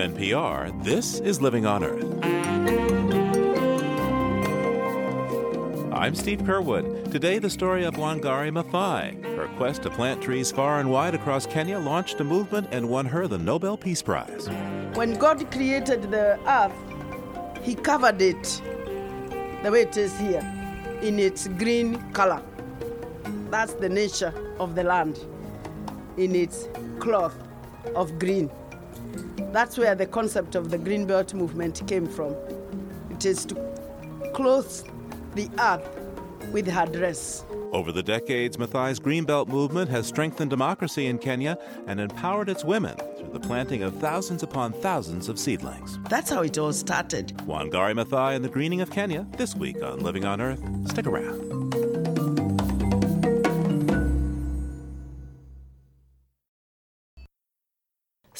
NPR, this is Living on Earth. I'm Steve Curwood. Today, the story of Wangari Maathai. Her quest to plant trees far and wide across Kenya launched a movement and won her the Nobel Peace Prize. When God created the earth, He covered it the way it is here in its green color. That's the nature of the land in its cloth of green. That's where the concept of the Green Belt movement came from. It is to clothe the earth with her dress. Over the decades, Maathai's Greenbelt movement has strengthened democracy in Kenya and empowered its women through the planting of thousands upon thousands of seedlings. That's how it all started. Wangari Maathai and the Greening of Kenya this week on Living on Earth. Stick around.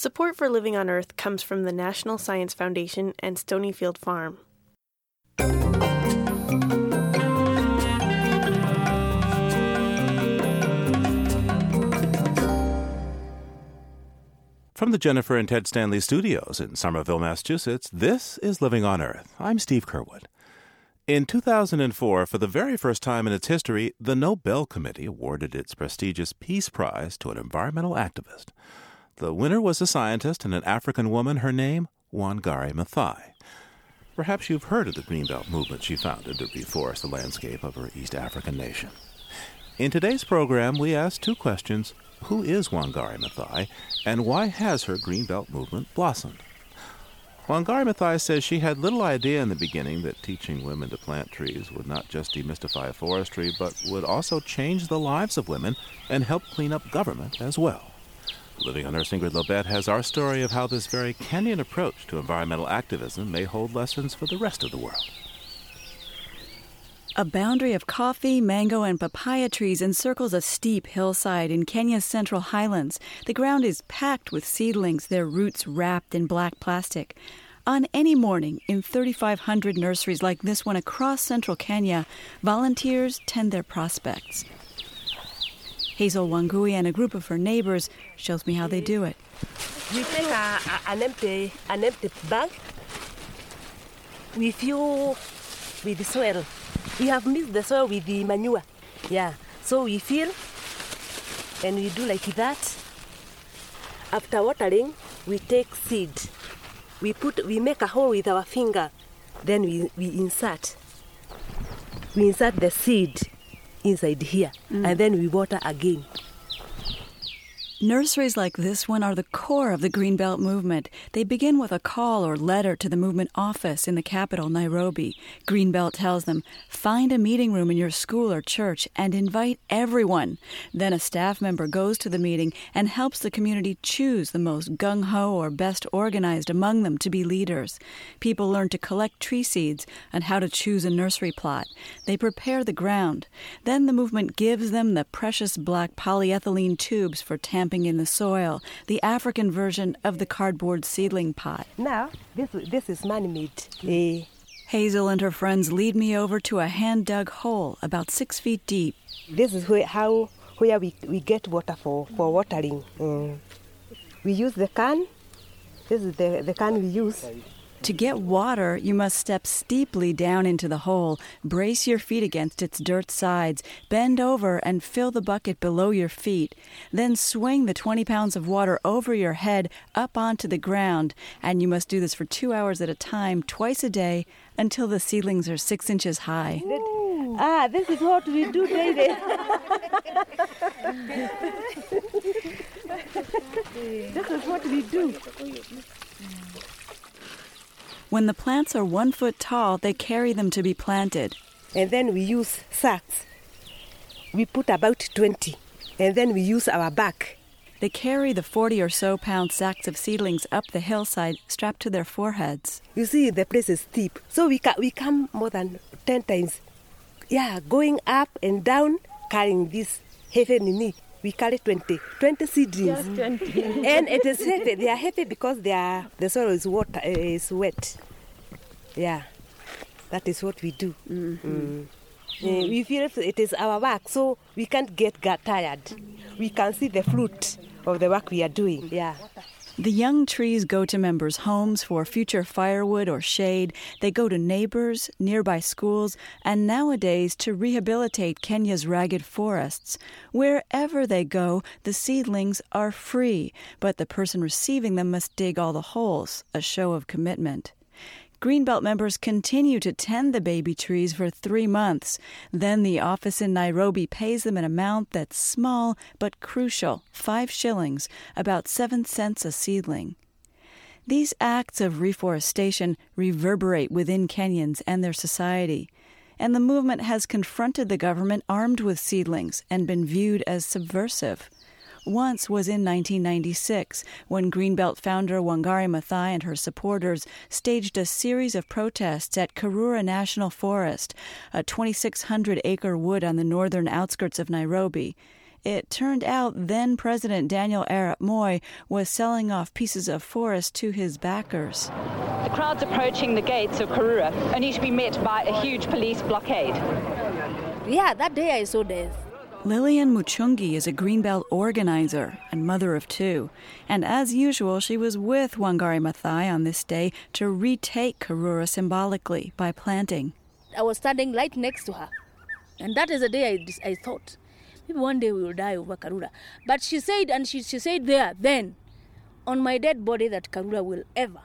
Support for Living on Earth comes from the National Science Foundation and Stonyfield Farm. From the Jennifer and Ted Stanley studios in Somerville, Massachusetts, this is Living on Earth. I'm Steve Curwood. In 2004, for the very first time in its history, the Nobel Committee awarded its prestigious Peace Prize to an environmental activist. The winner was a scientist and an African woman, her name, Wangari Maathai. Perhaps you've heard of the Greenbelt movement she founded to reforest the landscape of her East African nation. In today's program, we ask two questions Who is Wangari Maathai, and why has her Greenbelt movement blossomed? Wangari Maathai says she had little idea in the beginning that teaching women to plant trees would not just demystify forestry, but would also change the lives of women and help clean up government as well. Living on Earth, Ingrid Lobet has our story of how this very Kenyan approach to environmental activism may hold lessons for the rest of the world. A boundary of coffee, mango, and papaya trees encircles a steep hillside in Kenya's central highlands. The ground is packed with seedlings, their roots wrapped in black plastic. On any morning, in 3,500 nurseries like this one across central Kenya, volunteers tend their prospects. Hazel Wangui and a group of her neighbors shows me how they do it. We take a, a, an empty an empty bag. We fill with the soil. We have mixed the soil with the manure. Yeah. So we fill and we do like that. After watering, we take seed. We put we make a hole with our finger. Then we, we insert. We insert the seed inside here and then we water again. Nurseries like this one are the core of the Greenbelt movement. They begin with a call or letter to the movement office in the capital, Nairobi. Greenbelt tells them, find a meeting room in your school or church and invite everyone. Then a staff member goes to the meeting and helps the community choose the most gung ho or best organized among them to be leaders. People learn to collect tree seeds and how to choose a nursery plot. They prepare the ground. Then the movement gives them the precious black polyethylene tubes for tamping in the soil, the African version of the cardboard seedling pot. Now this this is man-made. Eh, Hazel and her friends lead me over to a hand dug hole about six feet deep. this is where, how where we, we get water for, for watering. Mm. We use the can. This is the, the can we use. To get water, you must step steeply down into the hole, brace your feet against its dirt sides, bend over and fill the bucket below your feet. Then swing the 20 pounds of water over your head up onto the ground, and you must do this for two hours at a time, twice a day, until the seedlings are six inches high. Ah, this is what we do daily. this is what we do. When the plants are one foot tall, they carry them to be planted. And then we use sacks. We put about 20. And then we use our back. They carry the 40 or so pound sacks of seedlings up the hillside strapped to their foreheads. You see, the place is steep. So we, ca- we come more than 10 times. Yeah, going up and down, carrying this heavy nini. We carry 20, 20 seedlings. and it is heavy. They are heavy because they are, the soil is, water, is wet. Yeah, that is what we do. Mm. Eh, we feel it is our work, so we can't get, get tired. We can see the fruit of the work we are doing. Yeah. The young trees go to members' homes for future firewood or shade. They go to neighbors, nearby schools, and nowadays to rehabilitate Kenya's ragged forests. Wherever they go, the seedlings are free, but the person receiving them must dig all the holes, a show of commitment. Greenbelt members continue to tend the baby trees for three months. Then the office in Nairobi pays them an amount that's small but crucial five shillings, about seven cents a seedling. These acts of reforestation reverberate within Kenyans and their society, and the movement has confronted the government armed with seedlings and been viewed as subversive once was in 1996 when Greenbelt founder Wangari Maathai and her supporters staged a series of protests at Karura National Forest, a 2,600 acre wood on the northern outskirts of Nairobi. It turned out then President Daniel Arap Moi was selling off pieces of forest to his backers. The crowd's approaching the gates of Karura, only to be met by a huge police blockade. Yeah, that day I saw death. Lillian Muchungi is a Greenbelt organizer and mother of two, and as usual, she was with Wangari Maathai on this day to retake Karura symbolically by planting. I was standing right next to her, and that is the day I, I thought maybe one day we will die over Karura. But she said, and she, she said there then, on my dead body, that Karura will ever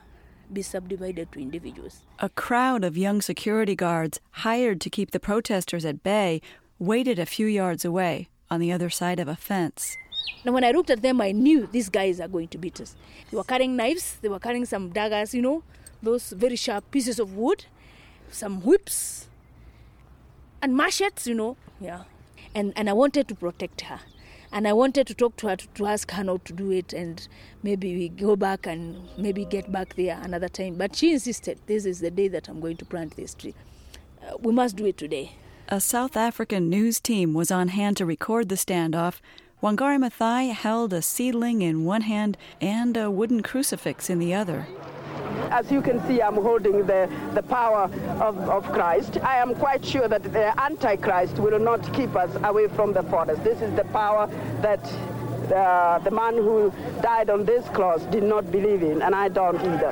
be subdivided to individuals. A crowd of young security guards hired to keep the protesters at bay waited a few yards away on the other side of a fence. Now, when I looked at them, I knew these guys are going to beat us. They were carrying knives, they were carrying some daggers, you know, those very sharp pieces of wood, some whips, and machetes, you know. Yeah. And, and I wanted to protect her. And I wanted to talk to her to, to ask her not to do it, and maybe we go back and maybe get back there another time. But she insisted, this is the day that I'm going to plant this tree. Uh, we must do it today. A South African news team was on hand to record the standoff. Wangari Maathai held a seedling in one hand and a wooden crucifix in the other. As you can see, I'm holding the, the power of, of Christ. I am quite sure that the Antichrist will not keep us away from the forest. This is the power that uh, the man who died on this cross did not believe in, and I don't either.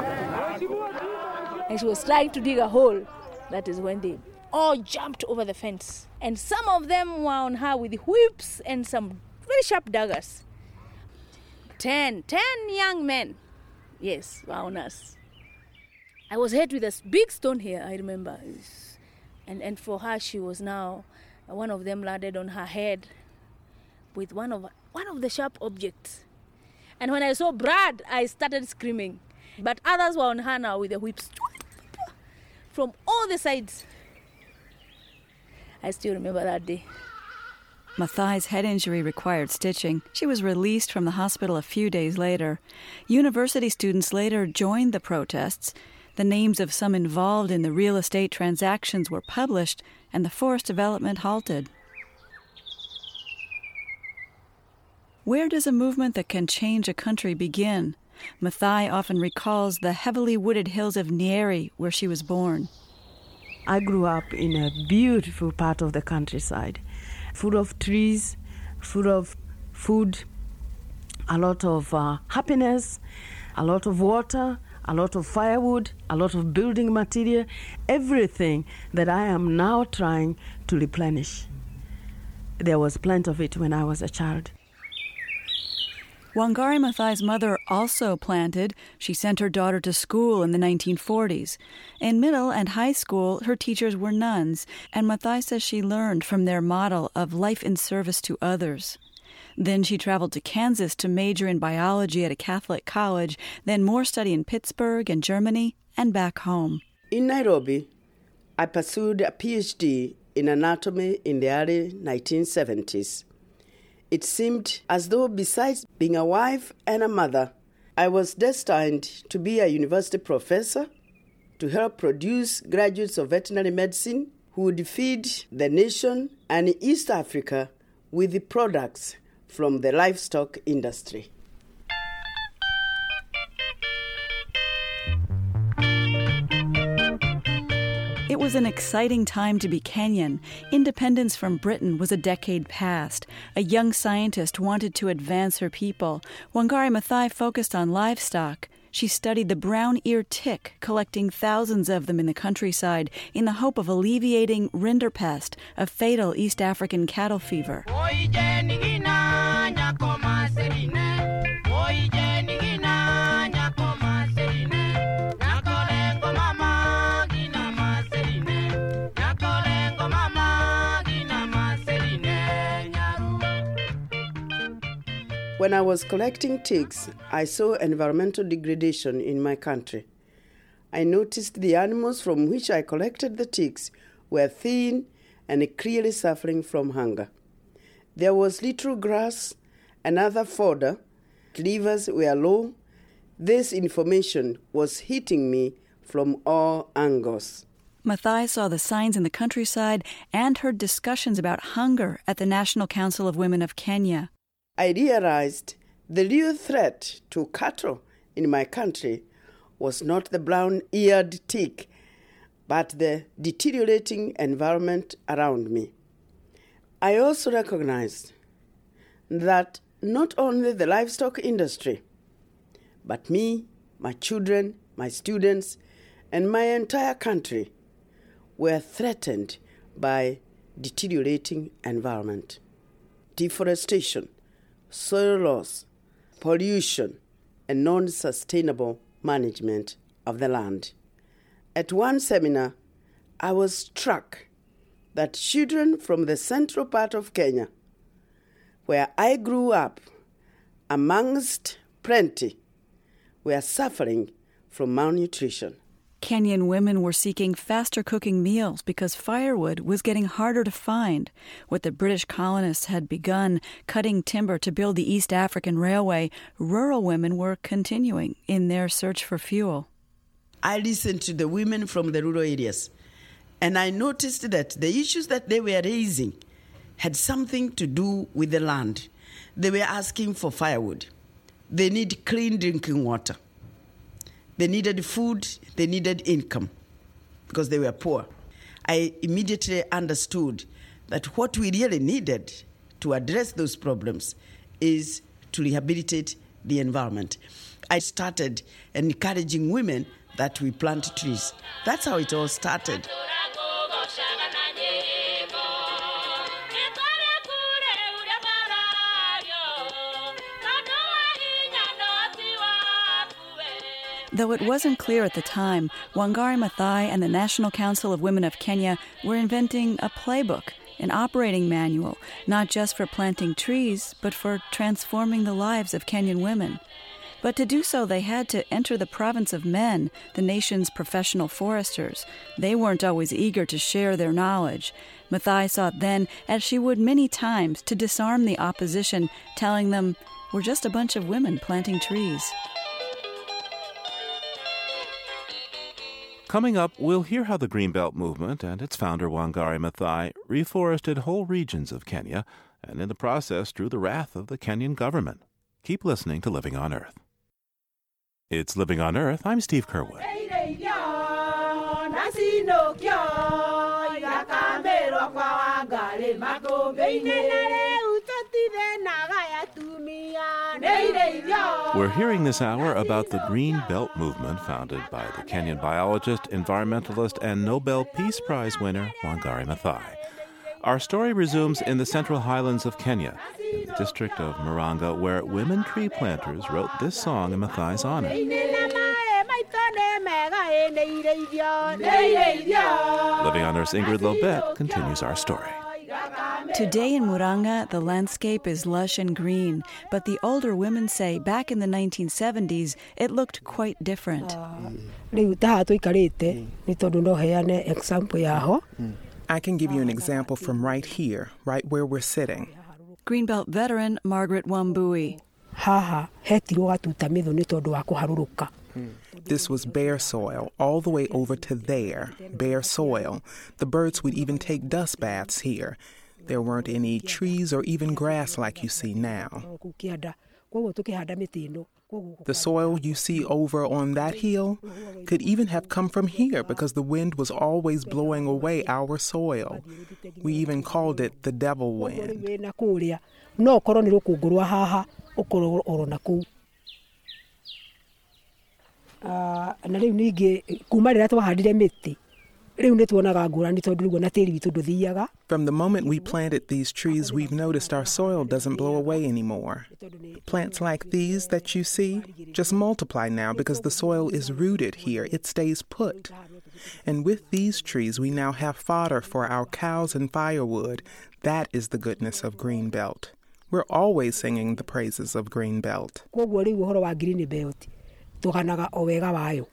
And she was trying to dig a hole. That is when they all jumped over the fence. And some of them were on her with whips and some very sharp daggers. Ten, ten young men, yes, were on us. I was hit with a big stone here, I remember. And, and for her, she was now, uh, one of them landed on her head with one of, one of the sharp objects. And when I saw Brad, I started screaming. But others were on her now with the whips from all the sides. I still remember that day. Maathai's head injury required stitching. She was released from the hospital a few days later. University students later joined the protests. The names of some involved in the real estate transactions were published, and the forest development halted. Where does a movement that can change a country begin? Maathai often recalls the heavily wooded hills of Nyeri, where she was born. I grew up in a beautiful part of the countryside, full of trees, full of food, a lot of uh, happiness, a lot of water, a lot of firewood, a lot of building material, everything that I am now trying to replenish. There was plenty of it when I was a child. Wangari Maathai's mother also planted. She sent her daughter to school in the 1940s. In middle and high school, her teachers were nuns, and Maathai says she learned from their model of life in service to others. Then she traveled to Kansas to major in biology at a Catholic college, then more study in Pittsburgh and Germany, and back home. In Nairobi, I pursued a PhD in anatomy in the early 1970s. It seemed as though, besides being a wife and a mother, I was destined to be a university professor to help produce graduates of veterinary medicine who would feed the nation and East Africa with the products from the livestock industry. Was an exciting time to be Kenyan. Independence from Britain was a decade past. A young scientist wanted to advance her people. Wangari Maathai focused on livestock. She studied the brown ear tick, collecting thousands of them in the countryside in the hope of alleviating rinderpest, a fatal East African cattle fever. When I was collecting ticks, I saw environmental degradation in my country. I noticed the animals from which I collected the ticks were thin and clearly suffering from hunger. There was little grass and other fodder, levers were low. This information was hitting me from all angles. Maathai saw the signs in the countryside and heard discussions about hunger at the National Council of Women of Kenya. I realized the real threat to cattle in my country was not the brown eared tick, but the deteriorating environment around me. I also recognized that not only the livestock industry, but me, my children, my students, and my entire country were threatened by deteriorating environment, deforestation, soil loss, pollution, and non sustainable management of the land. At one seminar, I was struck that children from the central part of Kenya, where I grew up, amongst plenty, were suffering from malnutrition. Kenyan women were seeking faster cooking meals because firewood was getting harder to find. What the British colonists had begun, cutting timber to build the East African Railway, rural women were continuing in their search for fuel. I listened to the women from the rural areas, and I noticed that the issues that they were raising had something to do with the land. They were asking for firewood, they need clean drinking water. They needed food, they needed income because they were poor. I immediately understood that what we really needed to address those problems is to rehabilitate the environment. I started encouraging women that we plant trees. That's how it all started. Though it wasn't clear at the time, Wangari Maathai and the National Council of Women of Kenya were inventing a playbook, an operating manual, not just for planting trees, but for transforming the lives of Kenyan women. But to do so, they had to enter the province of men, the nation's professional foresters. They weren't always eager to share their knowledge. Maathai sought then, as she would many times, to disarm the opposition, telling them, We're just a bunch of women planting trees. Coming up, we'll hear how the Greenbelt movement and its founder Wangari Maathai reforested whole regions of Kenya and in the process drew the wrath of the Kenyan government. Keep listening to Living on Earth. It's Living on Earth. I'm Steve Curwood. We're hearing this hour about the Green Belt movement founded by the Kenyan biologist, environmentalist, and Nobel Peace Prize winner Wangari Maathai. Our story resumes in the central highlands of Kenya, in the district of Murang'a, where women tree planters wrote this song in Maathai's honor. Living on Earth's Ingrid Lobet continues our story. Today in Murang'a, the landscape is lush and green, but the older women say back in the 1970s it looked quite different. I can give you an example from right here, right where we're sitting. Greenbelt veteran Margaret Wambui. This was bare soil, all the way over to there, bare soil. The birds would even take dust baths here. There weren't any trees or even grass like you see now. The soil you see over on that hill could even have come from here because the wind was always blowing away our soil. We even called it the devil wind. Ah, mĩtĩ rĩu nĩ tuonaga ngũrani tondũ rĩu ona tĩri witũ ndũthiaga From the moment we planted these trees, we've noticed our soil doesn't blow away anymore. Plants like these that you see just multiply now because the soil is rooted here, it stays put. And with these trees, we now have fodder for our cows and firewood. That is the goodness of Greenbelt. We're always singing the praises of Greenbelt. Koguo rĩu ũhoro wa green belt tũganaga o wega wayo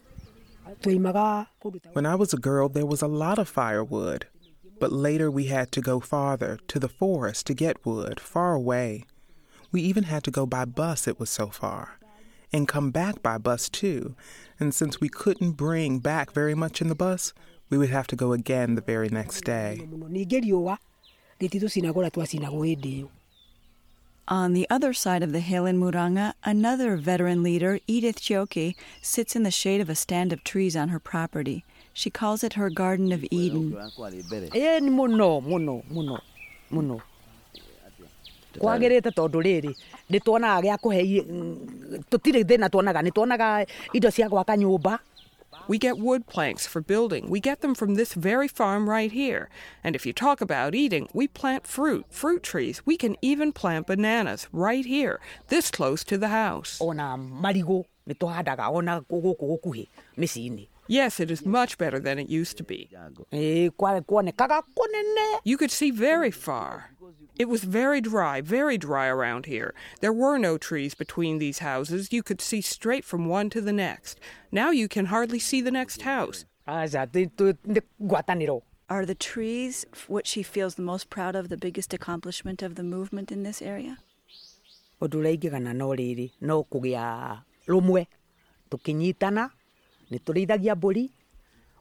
twoimaga kũndũ ta When I was a girl, there was a lot of firewood. But later we had to go farther, to the forest, to get wood, far away. We even had to go by bus, it was so far. And come back by bus, too. And since we couldn't bring back very much in the bus, we would have to go again the very next day. On the other side of the hill in Muranga, another veteran leader, Edith Joki, sits in the shade of a stand of trees on her property. She calls it her Garden of Eden. Eh, ĩni mũno mũno mũno mũno kwagĩrĩte tondũ rĩrĩ nĩ tuonaga gĩa kũhe mm, tũtirĩ thĩna tuonaga nituonaga indo cia gwaka nyũmba We get wood planks for building. We get them from this very farm right here. And if you talk about eating, we plant fruit, fruit trees. We can even plant bananas right here, this close to the house. Ona marigũ nĩ tũhandaga ona gũkũ gũkuhĩ mĩciĩ-inĩ Yes, it is much better than it used to be. ĩĩ eh, kwa- kuonekaga kũnene You could see very far. It was very dry, very dry around here. There were no trees between these houses. You could see straight from one to the next. Now you can hardly see the next house. aca tĩ- tũ- nĩ ngwatanĩro Are the trees what she feels the most proud of, the biggest accomplishment of the movement in this area? ũndũ ũrĩa ingĩgana no rĩrĩ no kũgĩa rũmwe tũkĩnyitana nĩ tũrĩithagia mbũri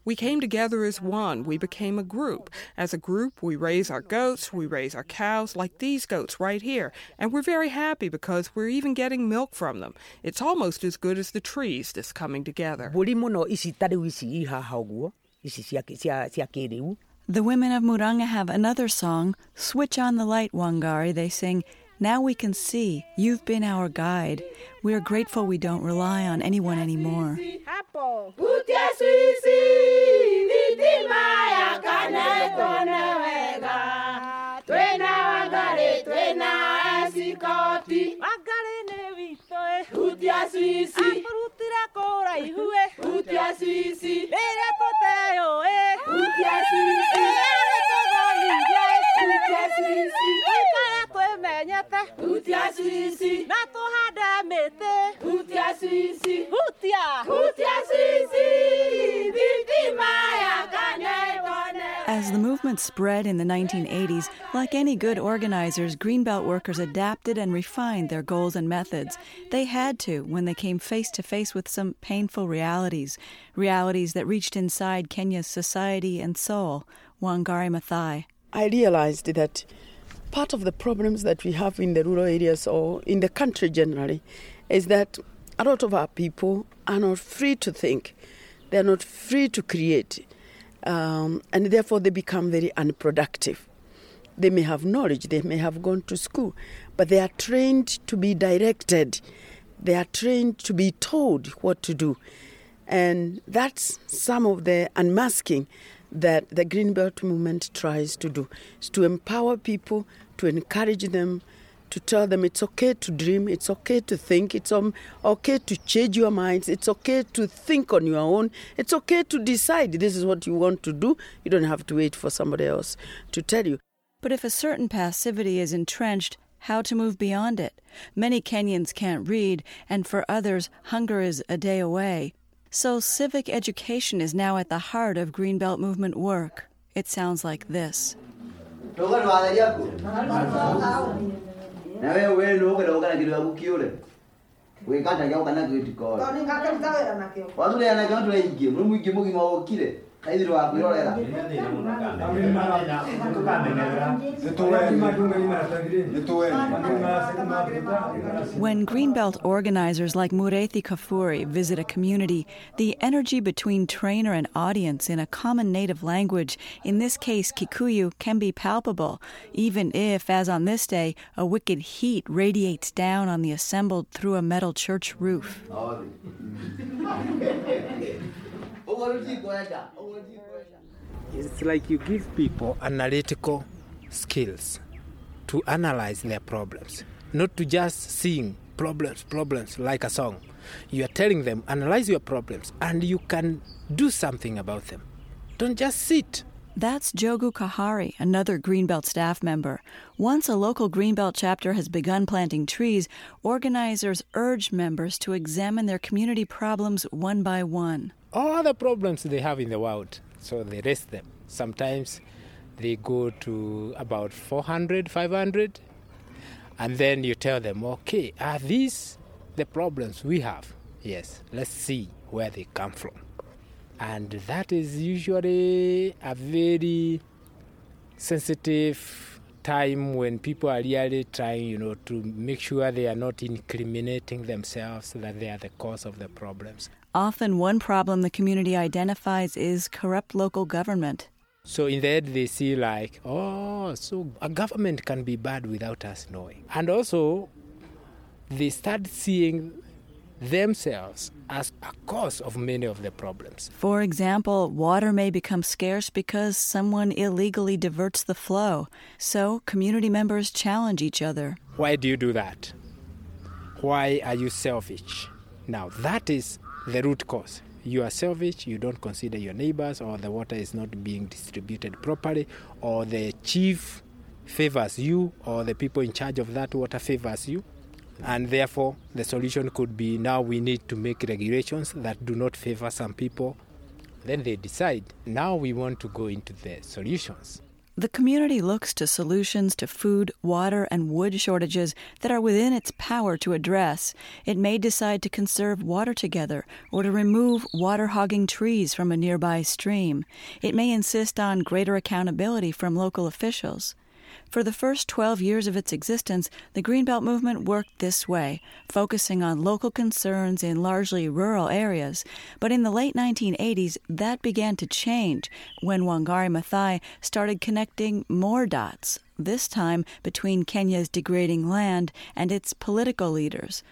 We came together as one. We became a group. As a group, we raise our goats, we raise our cows, like these goats right here. And we're very happy because we're even getting milk from them. It's almost as good as the trees, this coming together. mbũri mũno ici ta rĩu ici i haha ũguo ici cia kĩ- cia cia kĩrĩu The women of Muranga have another song, Switch on the Light, Wangari. They sing, Now we can see, you've been our guide. We are grateful we don't rely on anyone anymore. Hutia sisi na tũhande mĩtĩ hutia sisi hutia hutia sisi thitima yakane As the movement spread in the 1980s, like any good organizers, Greenbelt workers adapted and refined their goals and methods. They had to when they came face to face with some painful realities, realities that reached inside Kenya's society and soul. Wangari Maathai. I realized that part of the problems that we have in the rural areas or in the country generally is that a lot of our people are not free to think, they're not free to create, um, and therefore they become very unproductive. They may have knowledge, they may have gone to school, but they are trained to be directed, they are trained to be told what to do. And that's some of the unmasking that the Greenbelt movement tries to do, is to empower people, to encourage them, to tell them it's okay to dream, it's okay to think, it's um, okay to change your minds, it's okay to think on your own, it's okay to decide this is what you want to do. You don't have to wait for somebody else to tell you. But if a certain passivity is entrenched, how to move beyond it? Many Kenyans can't read, and for others, hunger is a day away. So civic education is now at the heart of Greenbelt movement work. It sounds like this. Na wewe wewe ndio ukenda ukana kitu yaku kiule wikanda ya ukana kitu ko wasule yana kyo tule ingie muri mwingi mugi ma okire kaithirwo wakwirorera When Greenbelt organizers like Murethi Kafuri visit a community, the energy between trainer and audience in a common native language, in this case Kikuyu, can be palpable, even if, as on this day, a wicked heat radiates down on the assembled through a metal church roof. It's like you give people analytical skills to analyze their problems, not to just sing problems, problems like a song. You are telling them, analyze your problems, and you can do something about them. Don't just sit. That's Jogu Kahari, another Greenbelt staff member. Once a local Greenbelt chapter has begun planting trees, organizers urge members to examine their community problems one by one. All the problems they have in the world, so they list them. Sometimes they go to about 400, 500, and then you tell them, okay, are these the problems we have? Yes, let's see where they come from. And that is usually a very sensitive time when people are really trying, you know, to make sure they are not incriminating themselves that they are the cause of the problems. Often, one problem the community identifies is corrupt local government. So in the end, they see like, oh, so a government can be bad without us knowing. And also, they start seeing themselves as a cause of many of the problems. For example, water may become scarce because someone illegally diverts the flow. So, community members challenge each other. Why do you do that? Why are you selfish? Now, that is the root cause. You are selfish, you don't consider your neighbors, or the water is not being distributed properly, or the chief favors you, or the people in charge of that water favors you. And therefore, the solution could be now we need to make regulations that do not favor some people. Then they decide, now we want to go into the solutions. The community looks to solutions to food, water, and wood shortages that are within its power to address. It may decide to conserve water together or to remove water hogging trees from a nearby stream. It may insist on greater accountability from local officials. For the first 12 years of its existence, the Greenbelt movement worked this way, focusing on local concerns in largely rural areas. But in the late 1980s, that began to change when Wangari Maathai started connecting more dots, this time between Kenya's degrading land and its political leaders.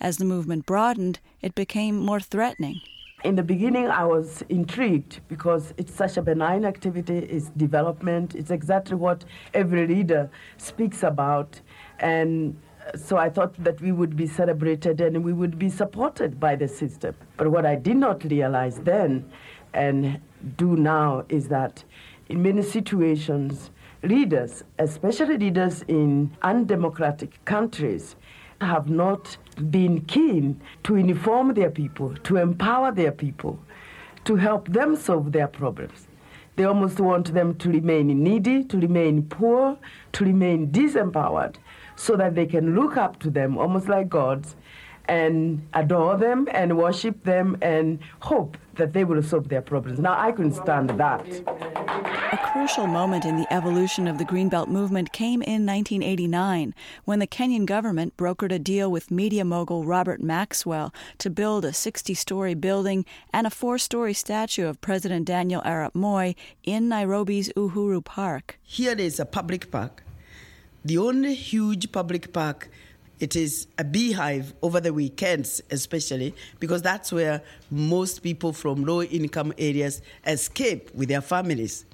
As the movement broadened, it became more threatening. In the beginning, I was intrigued because it's such a benign activity, it's development, it's exactly what every leader speaks about. And so I thought that we would be celebrated and we would be supported by the system. But what I did not realize then and do now is that in many situations, leaders, especially leaders in undemocratic countries, have not been keen to inform their people, to empower their people, to help them solve their problems. They almost want them to remain needy, to remain poor, to remain disempowered, so that they can look up to them almost like gods and adore them and worship them and hope that they will solve their problems. Now, I couldn't stand that. A crucial moment in the evolution of the Greenbelt movement came in 1989 when the Kenyan government brokered a deal with media mogul Robert Maxwell to build a 60 story building and a four story statue of President Daniel Arap Moi in Nairobi's Uhuru Park. Here is a public park, the only huge public park it is a beehive over the weekends, especially because that's where most people from low income areas escape with their families.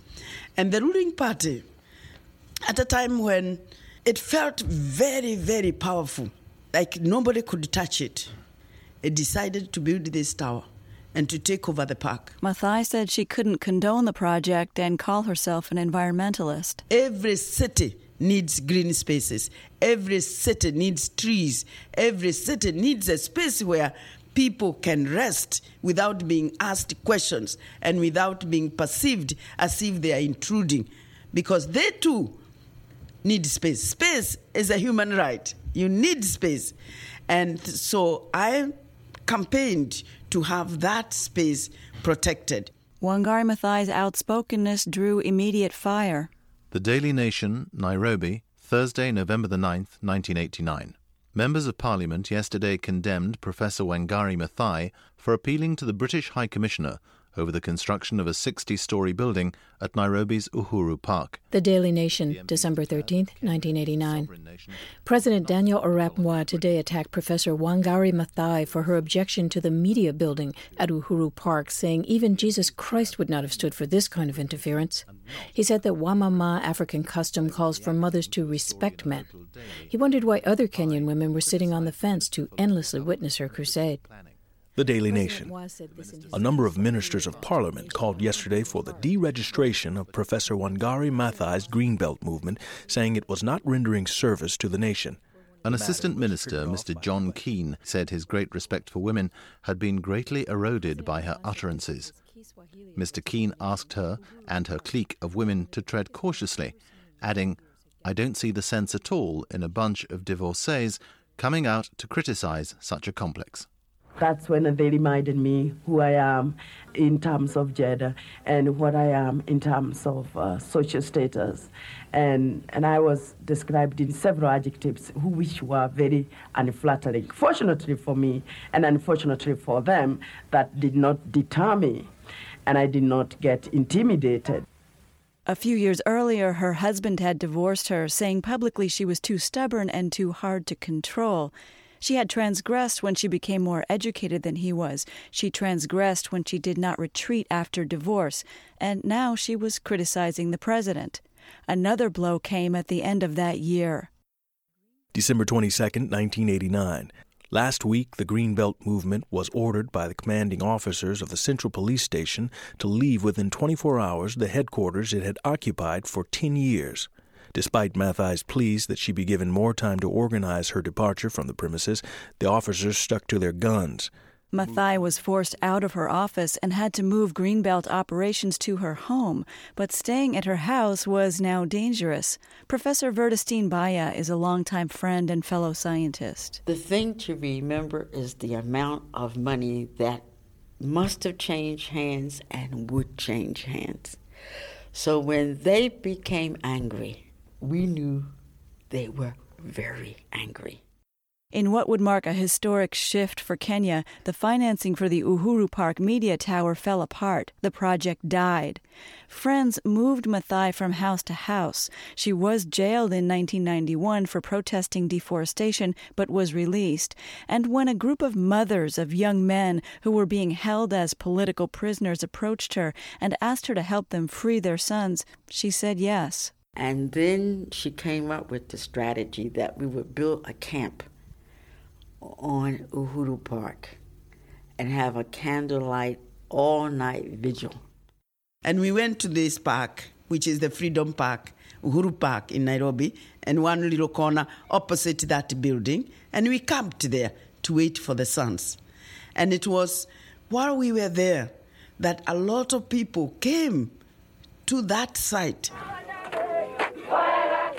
And the ruling party, at a time when it felt very, very powerful, like nobody could touch it, it decided to build this tower and to take over the park. Maathai said she couldn't condone the project and call herself an environmentalist. Every city needs green spaces. Every city needs trees. Every city needs a space where people can rest without being asked questions and without being perceived as if they are intruding because they too need space. Space is a human right. You need space. And so I campaigned to have that space protected. Wangari Maathai's outspokenness drew immediate fire. The Daily Nation, Nairobi, Thursday, November the 9th, 1989. Members of Parliament yesterday condemned Professor Wangari Maathai for appealing to the British High Commissioner over the construction of a 60 story building at Nairobi's Uhuru Park. The Daily Nation, December 13, 1989. President Daniel Arap Moi today attacked Professor Wangari Maathai for her objection to the media building at Uhuru Park, saying even Jesus Christ would not have stood for this kind of interference. He said that Wamama African custom calls for mothers to respect men. He wondered why other Kenyan women were sitting on the fence to endlessly witness her crusade. The Daily Nation. A number of ministers of parliament called yesterday for the deregistration of Professor Wangari Maathai's Greenbelt movement, saying it was not rendering service to the nation. An assistant minister, Mr. John Keen, said his great respect for women had been greatly eroded by her utterances. Mr. Keen asked her and her clique of women to tread cautiously, adding, I don't see the sense at all in a bunch of divorcees coming out to criticize such a complex. That's when they reminded me who I am in terms of gender and what I am in terms of uh, social status. And, and I was described in several adjectives which were very unflattering. Fortunately for me, and unfortunately for them, that did not deter me, and I did not get intimidated. A few years earlier, her husband had divorced her, saying publicly she was too stubborn and too hard to control. She had transgressed when she became more educated than he was. She transgressed when she did not retreat after divorce. And now she was criticizing the president. Another blow came at the end of that year. December 22, 1989. Last week, the Greenbelt movement was ordered by the commanding officers of the Central Police Station to leave within 24 hours the headquarters it had occupied for 10 years. Despite Maathai's pleas that she be given more time to organize her departure from the premises, the officers stuck to their guns. Maathai was forced out of her office and had to move Greenbelt operations to her home, but staying at her house was now dangerous. Professor Vertistine Mbaya is a longtime friend and fellow scientist. The thing to remember is the amount of money that must have changed hands and would change hands. So when they became angry, we knew they were very angry. In what would mark a historic shift for Kenya, the financing for the Uhuru Park Media Tower fell apart. The project died. Friends moved Maathai from house to house. She was jailed in 1991 for protesting deforestation, but was released. And when a group of mothers of young men who were being held as political prisoners approached her and asked her to help them free their sons, she said yes. And then she came up with the strategy that we would build a camp on Uhuru Park and have a candlelight all night vigil. And we went to this park, which is the Freedom Park, Uhuru Park in Nairobi, and one little corner opposite that building. And we camped there to wait for the sons. And it was while we were there that a lot of people came to that site.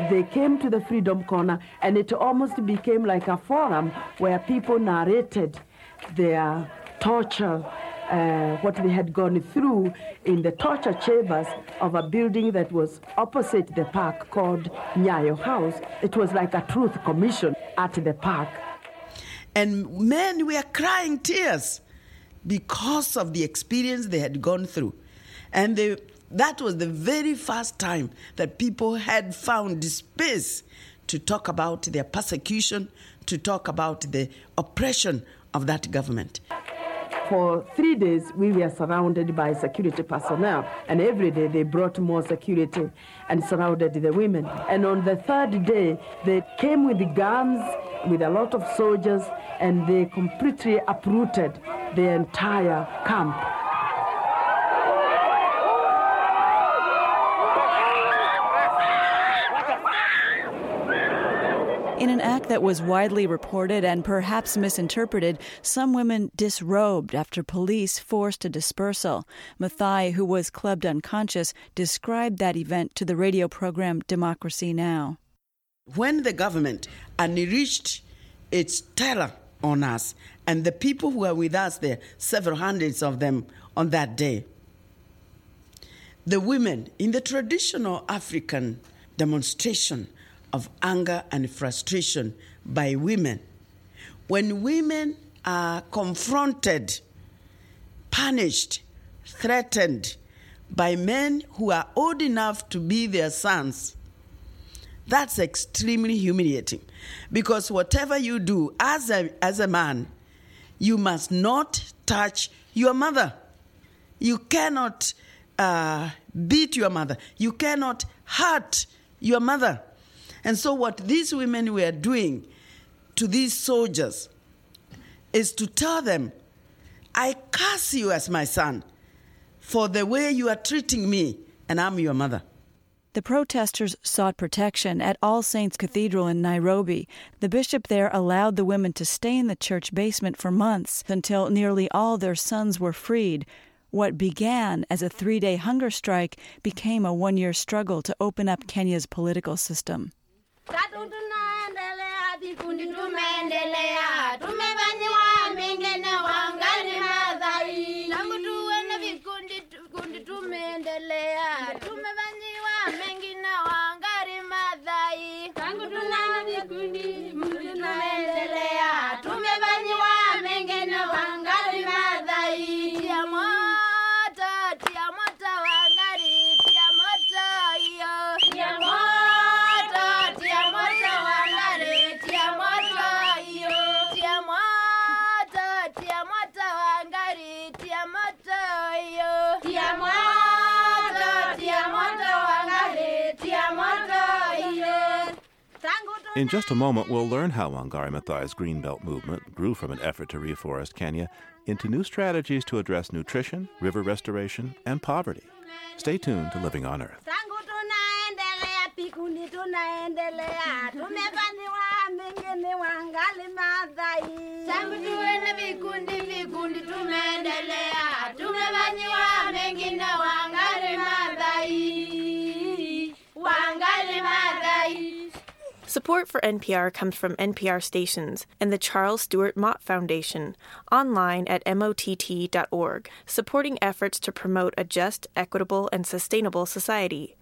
They came to the Freedom Corner, and it almost became like a forum where people narrated their torture, uh, what they had gone through in the torture chambers of a building that was opposite the park called Nyayo House. It was like a truth commission at the park. And men were crying tears because of the experience they had gone through. And they that was the very first time that people had found space to talk about their persecution, to talk about the oppression of that government. For three days, we were surrounded by security personnel, and every day they brought more security and surrounded the women. And on the third day, they came with guns, with a lot of soldiers, and they completely uprooted the entire camp. In an act that was widely reported and perhaps misinterpreted, some women disrobed after police forced a dispersal. Maathai, who was clubbed unconscious, described that event to the radio program Democracy Now! When the government unleashed its terror on us, and the people who were with us there, several hundreds of them on that day, the women in the traditional African demonstration of anger and frustration by women. When women are confronted, punished, threatened by men who are old enough to be their sons, that's extremely humiliating. Because whatever you do as a, as a man, you must not touch your mother. You cannot uh, beat your mother. You cannot hurt your mother. And so, what these women were doing to these soldiers is to tell them, I curse you as my son for the way you are treating me, and I'm your mother. The protesters sought protection at All Saints Cathedral in Nairobi. The bishop there allowed the women to stay in the church basement for months until nearly all their sons were freed. What began as a three day hunger strike became a one year struggle to open up Kenya's political system. Katutunaendele abikundi tumi In just a moment, we'll learn how Wangari Maathai's Greenbelt movement grew from an effort to reforest Kenya into new strategies to address nutrition, river restoration, and poverty. Stay tuned to Living on Earth. Support for NPR comes from NPR stations and the Charles Stewart Mott Foundation, online at mott.org, supporting efforts to promote a just, equitable, and sustainable society.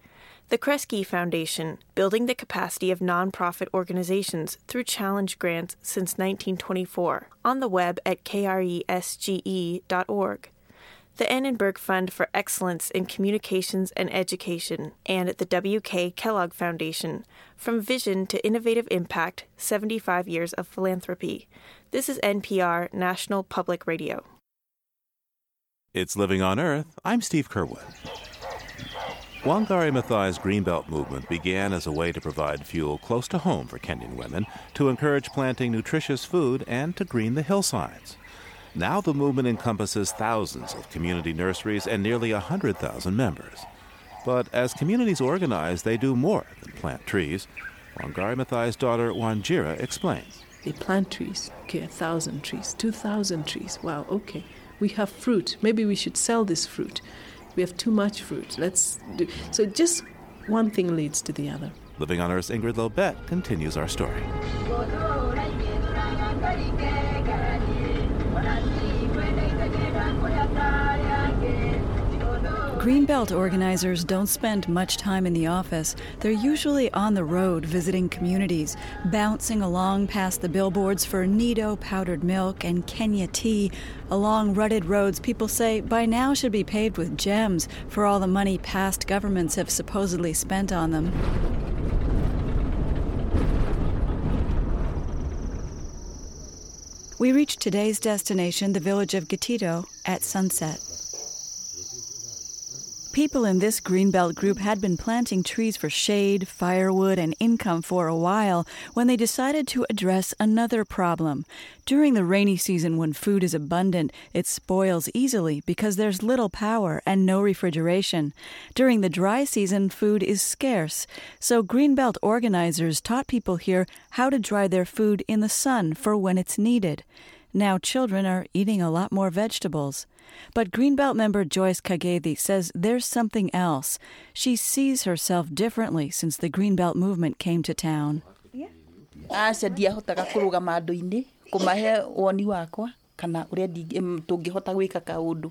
The Kresge Foundation, building the capacity of nonprofit organizations through challenge grants since 1924, on the web at kresge.org the Annenberg Fund for Excellence in Communications and Education, and the W.K. Kellogg Foundation, From Vision to Innovative Impact 75 Years of Philanthropy. This is NPR National Public Radio. It's Living on Earth. I'm Steve Curwood. Wangari Maathai's Greenbelt movement began as a way to provide fuel close to home for Kenyan women, to encourage planting nutritious food, and to green the hillsides. Now the movement encompasses thousands of community nurseries and nearly 100,000 members. But as communities organize, they do more than plant trees. Wangari Maathai's daughter Wanjira explains. They plant trees, okay, a thousand trees, two thousand trees. Wow, okay. We have fruit. Maybe we should sell this fruit. We have too much fruit. Let's do. So just one thing leads to the other. Living on Earth's Ingrid Lobet continues our story. Greenbelt organizers don't spend much time in the office. They're usually on the road visiting communities, bouncing along past the billboards for Nido powdered milk and Kenya tea, along rutted roads people say by now should be paved with gems for all the money past governments have supposedly spent on them. We reach today's destination, the village of Gatito, at sunset. People in this Greenbelt group had been planting trees for shade, firewood, and income for a while when they decided to address another problem. During the rainy season, when food is abundant, it spoils easily because there's little power and no refrigeration. During the dry season, food is scarce. So, Greenbelt organizers taught people here how to dry their food in the sun for when it's needed. Now, children are eating a lot more vegetables. But Greenbelt member Joyce Kagedi says there's something else. She sees herself differently since the Greenbelt movement came to town. aca ndiahotaga kũrũgama andũ-inĩ kũmahe woni wakwa kana ũrĩa tũngĩhota gwĩka kaũndũ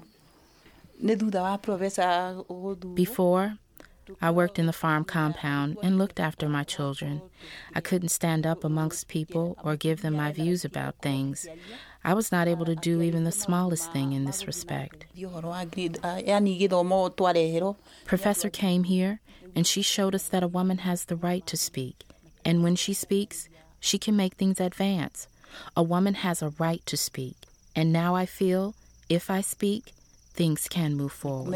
Before, I worked in the farm compound and looked after my children. I couldn't stand up amongst people or give them my views about things. I was not able to do even the smallest thing in this respect. Professor came here and she showed us that a woman has the right to speak. And when she speaks, she can make things advance. A woman has a right to speak. And now I feel if I speak, things can move forward.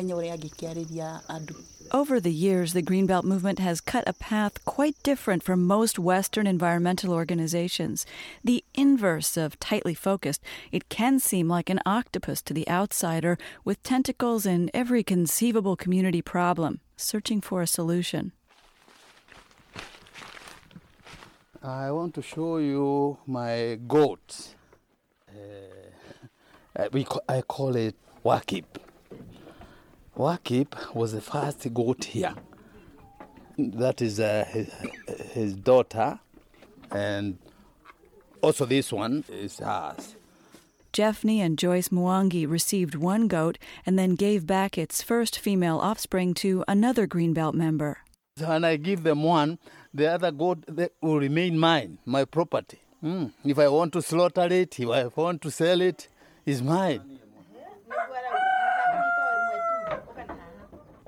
Over the years, the Greenbelt movement has cut a path quite different from most Western environmental organizations. The inverse of tightly focused, it can seem like an octopus to the outsider with tentacles in every conceivable community problem, searching for a solution. I want to show you my goat. Uh, we I call it Wakip. Wakip was the first goat here. That is uh, his, his daughter, and also this one is ours. Jeffney and Joyce Mwangi received one goat and then gave back its first female offspring to another Greenbelt member. When I give them one, the other goat will remain mine, my property. Mm. If I want to slaughter it, if I want to sell it, it's mine.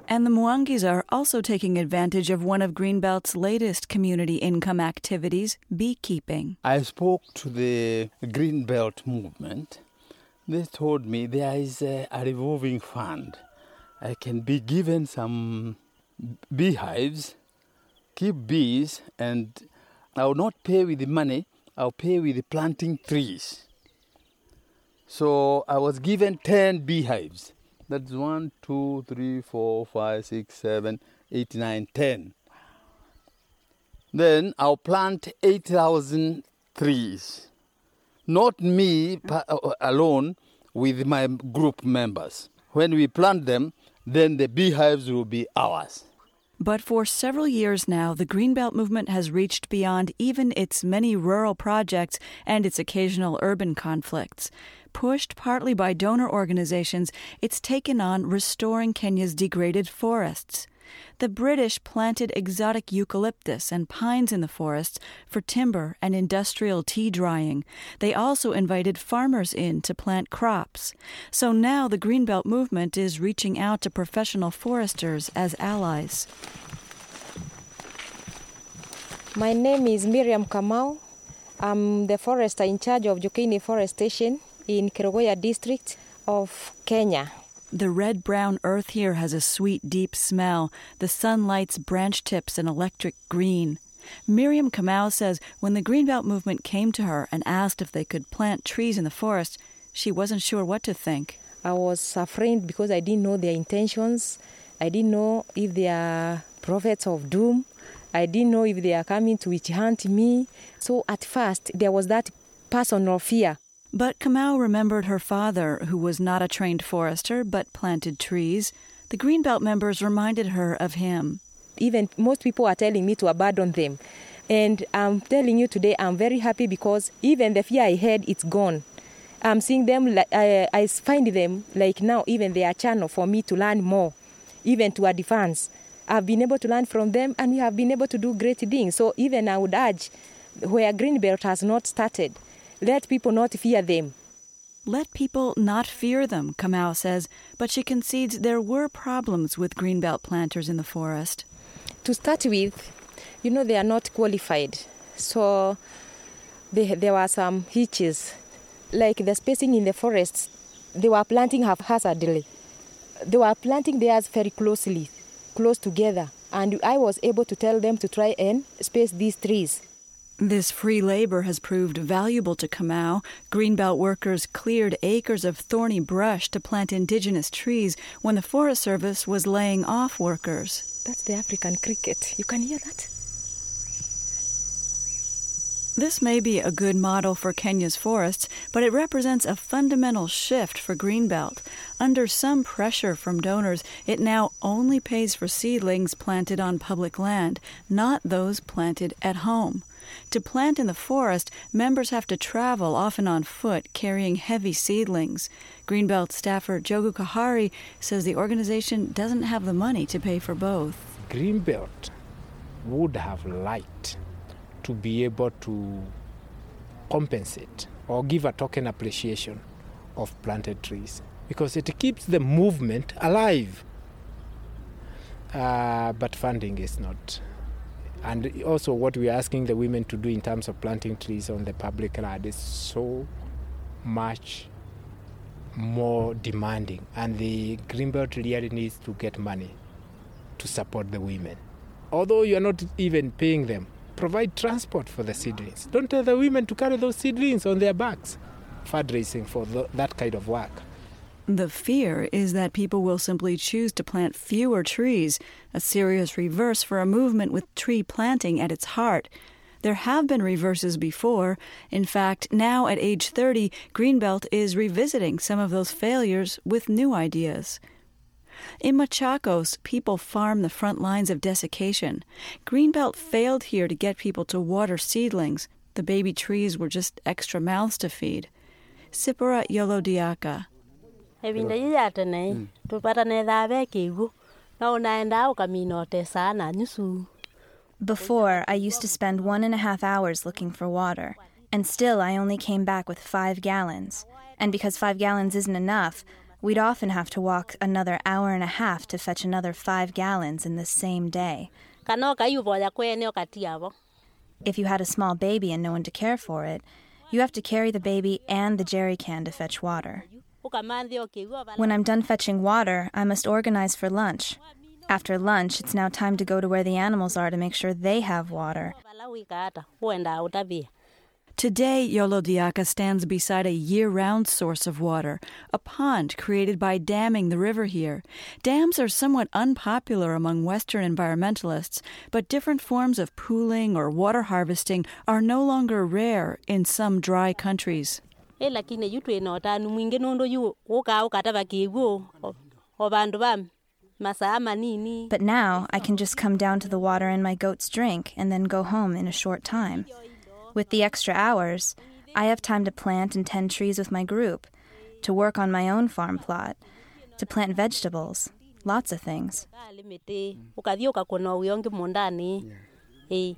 And the Mwangis are also taking advantage of one of Greenbelt's latest community income activities, beekeeping. I spoke to the Green Belt movement. They told me there is a, a revolving fund. I can be given some beehives, keep bees, and I'll not pay with the money, I'll pay with the planting trees. So I was given 10 beehives. That's one, two, three, four, five, six, seven, eight, nine, ten. Then I'll plant 8,000 trees. Not me uh, alone, with my group members. When we plant them, then the beehives will be ours. But for several years now, the Greenbelt movement has reached beyond even its many rural projects and its occasional urban conflicts. Pushed partly by donor organizations, it's taken on restoring Kenya's degraded forests. The British planted exotic eucalyptus and pines in the forests for timber and industrial tea drying. They also invited farmers in to plant crops. So now the Greenbelt movement is reaching out to professional foresters as allies. My name is Miriam Kamau. I'm the forester in charge of Jokini Forest Station in Kerugoya district of Kenya. The red brown earth here has a sweet, deep smell. The sun lights branch tips an electric green. Miriam Kamau says when the Greenbelt movement came to her and asked if they could plant trees in the forest, she wasn't sure what to think. I was afraid because I didn't know their intentions. I didn't know if they are prophets of doom. I didn't know if they are coming to witch hunt me. So at first, there was that personal fear. But Kamau remembered her father, who was not a trained forester but planted trees. The Greenbelt members reminded her of him. Even most people are telling me to abandon them. And I'm telling you today, I'm very happy because even the fear I had, it's gone. I'm seeing them, I, I find them like now, even they are channel for me to learn more, even to advance. I've been able to learn from them and we have been able to do great things. So even I would urge, where Greenbelt has not started, let people not fear them. Let people not fear them, Kamau says, but she concedes there were problems with Greenbelt planters in the forest. To start with, you know, they are not qualified. So they, there were some hitches. Like the spacing in the forests, they were planting haphazardly. They were planting theirs very closely, close together. And I was able to tell them to try and space these trees. This free labor has proved valuable to Kamau. Greenbelt workers cleared acres of thorny brush to plant indigenous trees when the Forest Service was laying off workers. That's the African cricket. You can hear that? This may be a good model for Kenya's forests, but it represents a fundamental shift for Greenbelt. Under some pressure from donors, it now only pays for seedlings planted on public land, not those planted at home. To plant in the forest, members have to travel, often on foot, carrying heavy seedlings. Greenbelt staffer Jogu Kahari says the organization doesn't have the money to pay for both. Greenbelt would have liked to be able to compensate or give a token appreciation of planted trees because it keeps the movement alive. Uh, but funding is not. And also, what we are asking the women to do in terms of planting trees on the public land is so much more demanding. And the Greenbelt really needs to get money to support the women. Although you are not even paying them, provide transport for the seedlings. Don't tell the women to carry those seedlings on their backs. Fundraising for the, that kind of work. The fear is that people will simply choose to plant fewer trees, a serious reverse for a movement with tree planting at its heart. There have been reverses before. In fact, now at age 30, Greenbelt is revisiting some of those failures with new ideas. In Machakos, people farm the front lines of desiccation. Greenbelt failed here to get people to water seedlings. The baby trees were just extra mouths to feed. Sipora Yolodiaka. ebinda yiyatene mm. tupatane dhabe kigu na unaenda ukaminote sana nyusu Before, I used to spend one and a half hours looking for water, and still I only came back with five gallons. And because five gallons isn't enough, we'd often have to walk another hour and a half to fetch another five gallons in the same day. kana ukayuvoya kwene ukatiavo If you had a small baby and no one to care for it, you have to carry the baby and the jerry can to fetch water. Ukamanthi ukiigua vala When I'm done fetching water, I must organize for lunch. After lunch, it's now time to go to where the animals are to make sure they have water. vala wikata uenda utavia Today, Yolodiaka stands beside a year round source of water, a pond created by damming the river here. Dams are somewhat unpopular among Western environmentalists, but different forms of pooling or water harvesting are no longer rare in some dry countries. Ä lakini yu twina utani mwingi nundu yu ukaa ukatava kiwu o- o vandu va masaa manini. But now, I can just come down to the water and my goats drink and then go home in a short time. With the extra hours, I have time to plant and tend trees with my group, to work on my own farm plot, to plant vegetables, lots of things. kali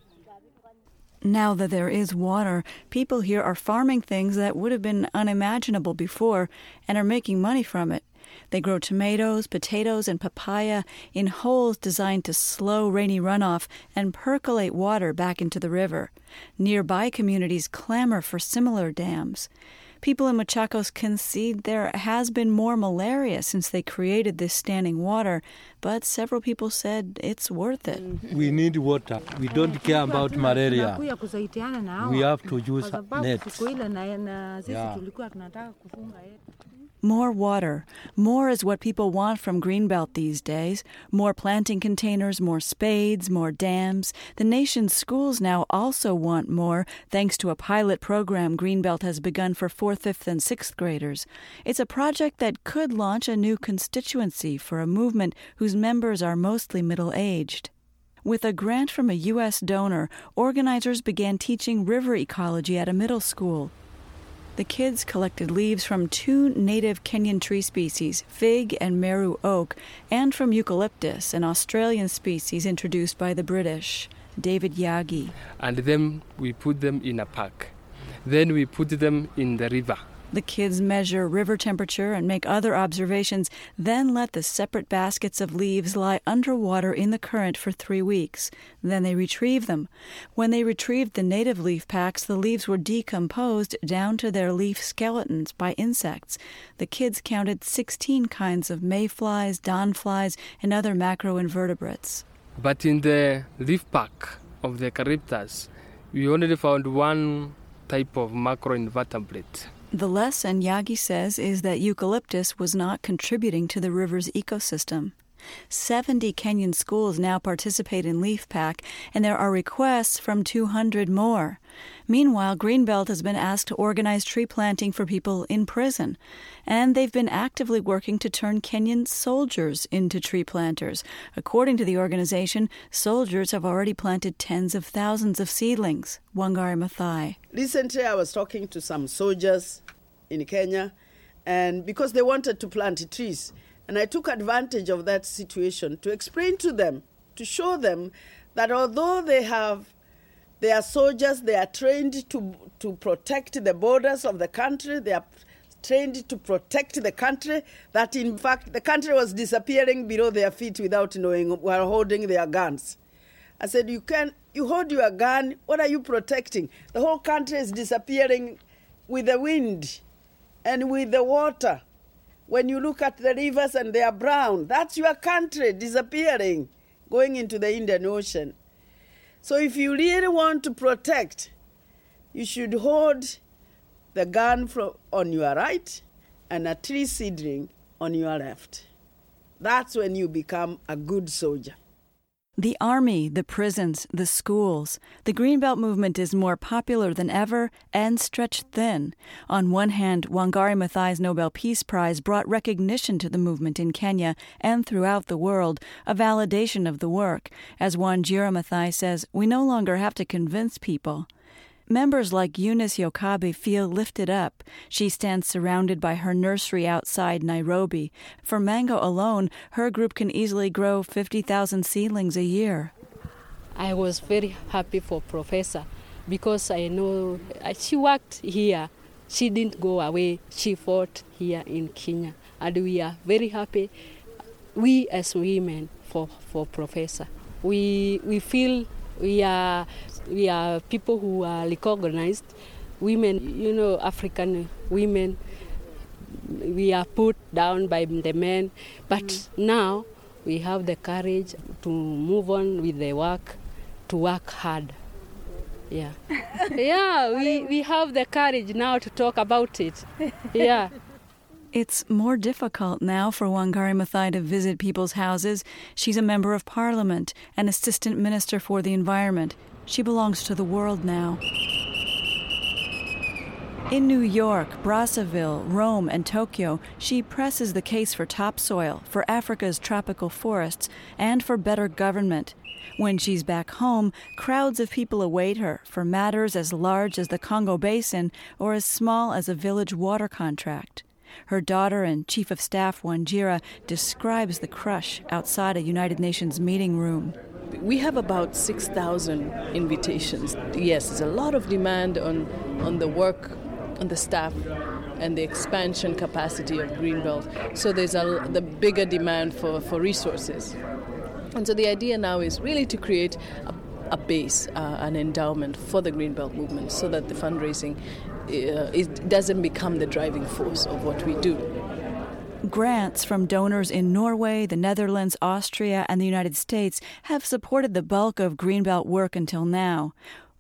Now that there is water, people here are farming things that would have been unimaginable before and are making money from it. They grow tomatoes, potatoes, and papaya in holes designed to slow rainy runoff and percolate water back into the river. Nearby communities clamor for similar dams. People in Machakos concede there has been more malaria since they created this standing water, but several people said it's worth it. We need water. We don't care about malaria. Tunakuja kusaidiana na hawa. We have to use nets. siku ile na, na sisi Yeah. More water. More is what people want from Greenbelt these days. More planting containers, more spades, more dams. The nation's schools now also want more, thanks to a pilot program Greenbelt has begun for 4th, 5th, and 6th graders. It's a project that could launch a new constituency for a movement whose members are mostly middle aged. With a grant from a U.S. donor, organizers began teaching river ecology at a middle school. The kids collected leaves from two native Kenyan tree species, fig and meru oak, and from eucalyptus, an Australian species introduced by the British. David Yagi. and then we put them in a pack. Then we put them in the river. The kids measure river temperature and make other observations, then let the separate baskets of leaves lie underwater in the current for three weeks. Then they retrieve them. When they retrieved the native leaf packs, the leaves were decomposed down to their leaf skeletons by insects. The kids counted 16 kinds of mayflies, dawnflies, and other macroinvertebrates. But in the leaf pack of the Eucalyptus, we only found one type of macroinvertebrate. The lesson, Yagi says, is that eucalyptus was not contributing to the river's ecosystem. 70 Kenyan schools now participate in Leaf Pack, and there are requests from 200 more. Meanwhile, Greenbelt has been asked to organize tree planting for people in prison, and they've been actively working to turn Kenyan soldiers into tree planters. According to the organization, soldiers have already planted tens of thousands of seedlings. Wangari Maathai. Recently, I was talking to some soldiers in Kenya, and because they wanted to plant trees, and I took advantage of that situation to explain to them, to show them that although they have they are soldiers, they are trained to, to protect the borders of the country, they are trained to protect the country, that in fact the country was disappearing below their feet without knowing while holding their guns. I said, You can you hold your gun, what are you protecting? The whole country is disappearing with the wind and with the water. When you look at the rivers and they are brown, that's your country disappearing, going into the Indian Ocean. So if you really want to protect, you should hold the gun from, on your right and a tree seedling on your left. That's when you become a good soldier. The army, the prisons, the schools. The Greenbelt movement is more popular than ever and stretched thin. On one hand, Wangari Maathai's Nobel Peace Prize brought recognition to the movement in Kenya and throughout the world, a validation of the work. As Wanjira Maathai says, we no longer have to convince people. Members like Eunice Yokabe feel lifted up. She stands surrounded by her nursery outside Nairobi. For mango alone, her group can easily grow 50,000 seedlings a year. I was very happy for Professor because I know uh, she worked here. She didn't go away. She fought here in Kenya. And we are very happy, we as women, for, for Professor. We, we feel we are we are people who are recognized women you know african women we are put down by the men but mm. now we have the courage to move on with the work to work hard yeah yeah we, we have the courage now to talk about it yeah It's more difficult now for Wangari Maathai to visit people's houses. She's a member of parliament, an assistant minister for the environment. She belongs to the world now. In New York, Brazzaville, Rome, and Tokyo, she presses the case for topsoil, for Africa's tropical forests, and for better government. When she's back home, crowds of people await her for matters as large as the Congo Basin or as small as a village water contract. Her daughter and Chief of Staff Wanjira describes the crush outside a United Nations meeting room. We have about 6,000 invitations. Yes, there's a lot of demand on, on the work, on the staff, and the expansion capacity of Greenbelt. So there's a, the bigger demand for, for resources. And so the idea now is really to create a, a base, uh, an endowment for the Greenbelt movement so that the fundraising Uh, it doesn't become the driving force of what we do. Grants from donors in Norway, the Netherlands, Austria, and the United States have supported the bulk of Greenbelt work until now.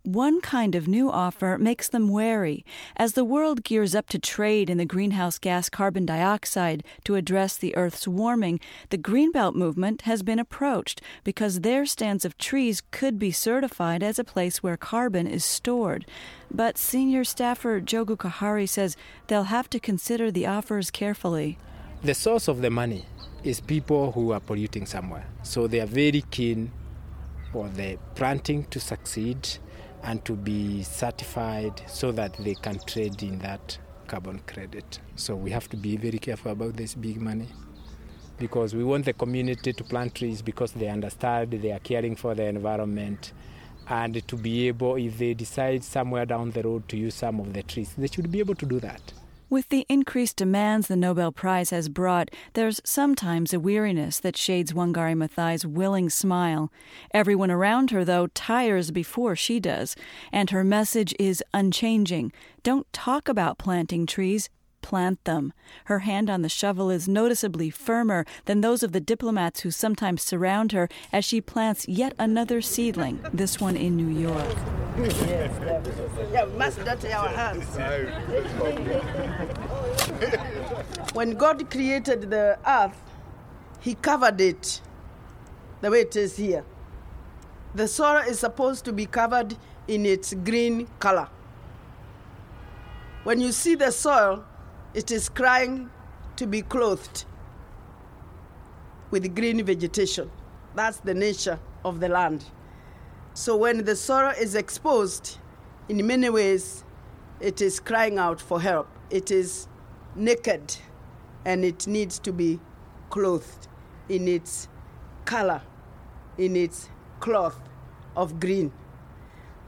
One kind of new offer makes them wary. As the world gears up to trade in the greenhouse gas carbon dioxide to address the Earth's warming, the Greenbelt movement has been approached because their stands of trees could be certified as a place where carbon is stored. But senior staffer Jogu Kahari says they'll have to consider the offers carefully. The source of the money is people who are polluting somewhere. So they are very keen for the planting to succeed and to be certified so that they can trade in that carbon credit. So we have to be very careful about this big money because we want the community to plant trees because they understand they are caring for the environment and to be able if they decide somewhere down the road to use some of the trees they should be able to do that with the increased demands the Nobel Prize has brought, there's sometimes a weariness that shades Wangari Maathai's willing smile. Everyone around her, though, tires before she does, and her message is unchanging. Don't talk about planting trees, plant them. Her hand on the shovel is noticeably firmer than those of the diplomats who sometimes surround her as she plants yet another seedling, this one in New York. When God created the earth, He covered it the way it is here. The soil is supposed to be covered in its green color. When you see the soil, it is crying to be clothed with green vegetation. That's the nature of the land. So when the soil is exposed, in many ways, it is crying out for help. It is naked and it needs to be clothed in its color, in its cloth of green.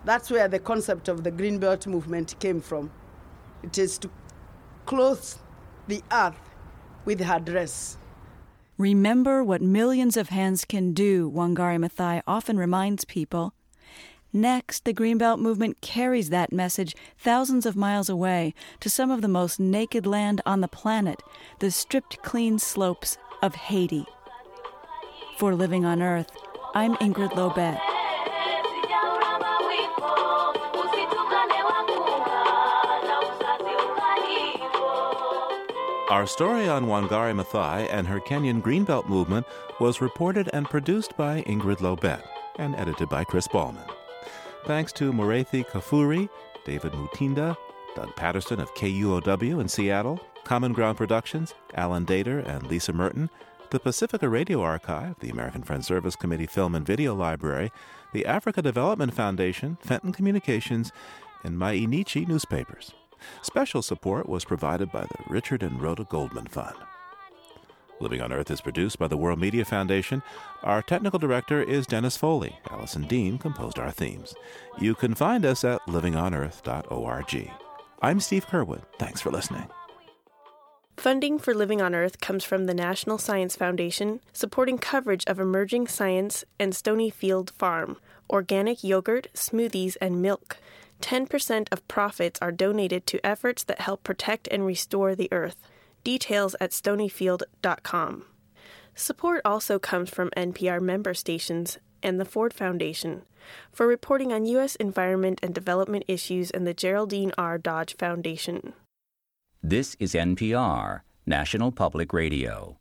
That's where the concept of the Green Belt movement came from. It is to clothe the earth with her dress. Remember what millions of hands can do, Wangari Maathai often reminds people. Next, the Greenbelt movement carries that message thousands of miles away to some of the most naked land on the planet, the stripped clean slopes of Haiti. For Living on Earth, I'm Ingrid Lobet. Our story on Wangari Maathai and her Kenyan Greenbelt movement was reported and produced by Ingrid Lobet and edited by Chris Ballman. Thanks to Morethi Kafuri, David Mutinda, Doug Patterson of KUOW in Seattle, Common Ground Productions, Alan Dater and Lisa Merton, the Pacifica Radio Archive, the American Friends Service Committee Film and Video Library, the Africa Development Foundation, Fenton Communications, and Mainichi Newspapers. Special support was provided by the Richard and Rhoda Goldman Fund. Living on Earth is produced by the World Media Foundation. Our technical director is Dennis Foley. Allison Dean composed our themes. You can find us at livingonearth.org. I'm Steve Curwood. Thanks for listening. Funding for Living on Earth comes from the National Science Foundation, supporting coverage of emerging science and Stonyfield Farm, organic yogurt, smoothies, and milk. 10% of profits are donated to efforts that help protect and restore the earth. Details at stonyfield.com. Support also comes from NPR member stations and the Ford Foundation for reporting on U.S. environment and development issues and the Geraldine R. Dodge Foundation. This is NPR, National Public Radio.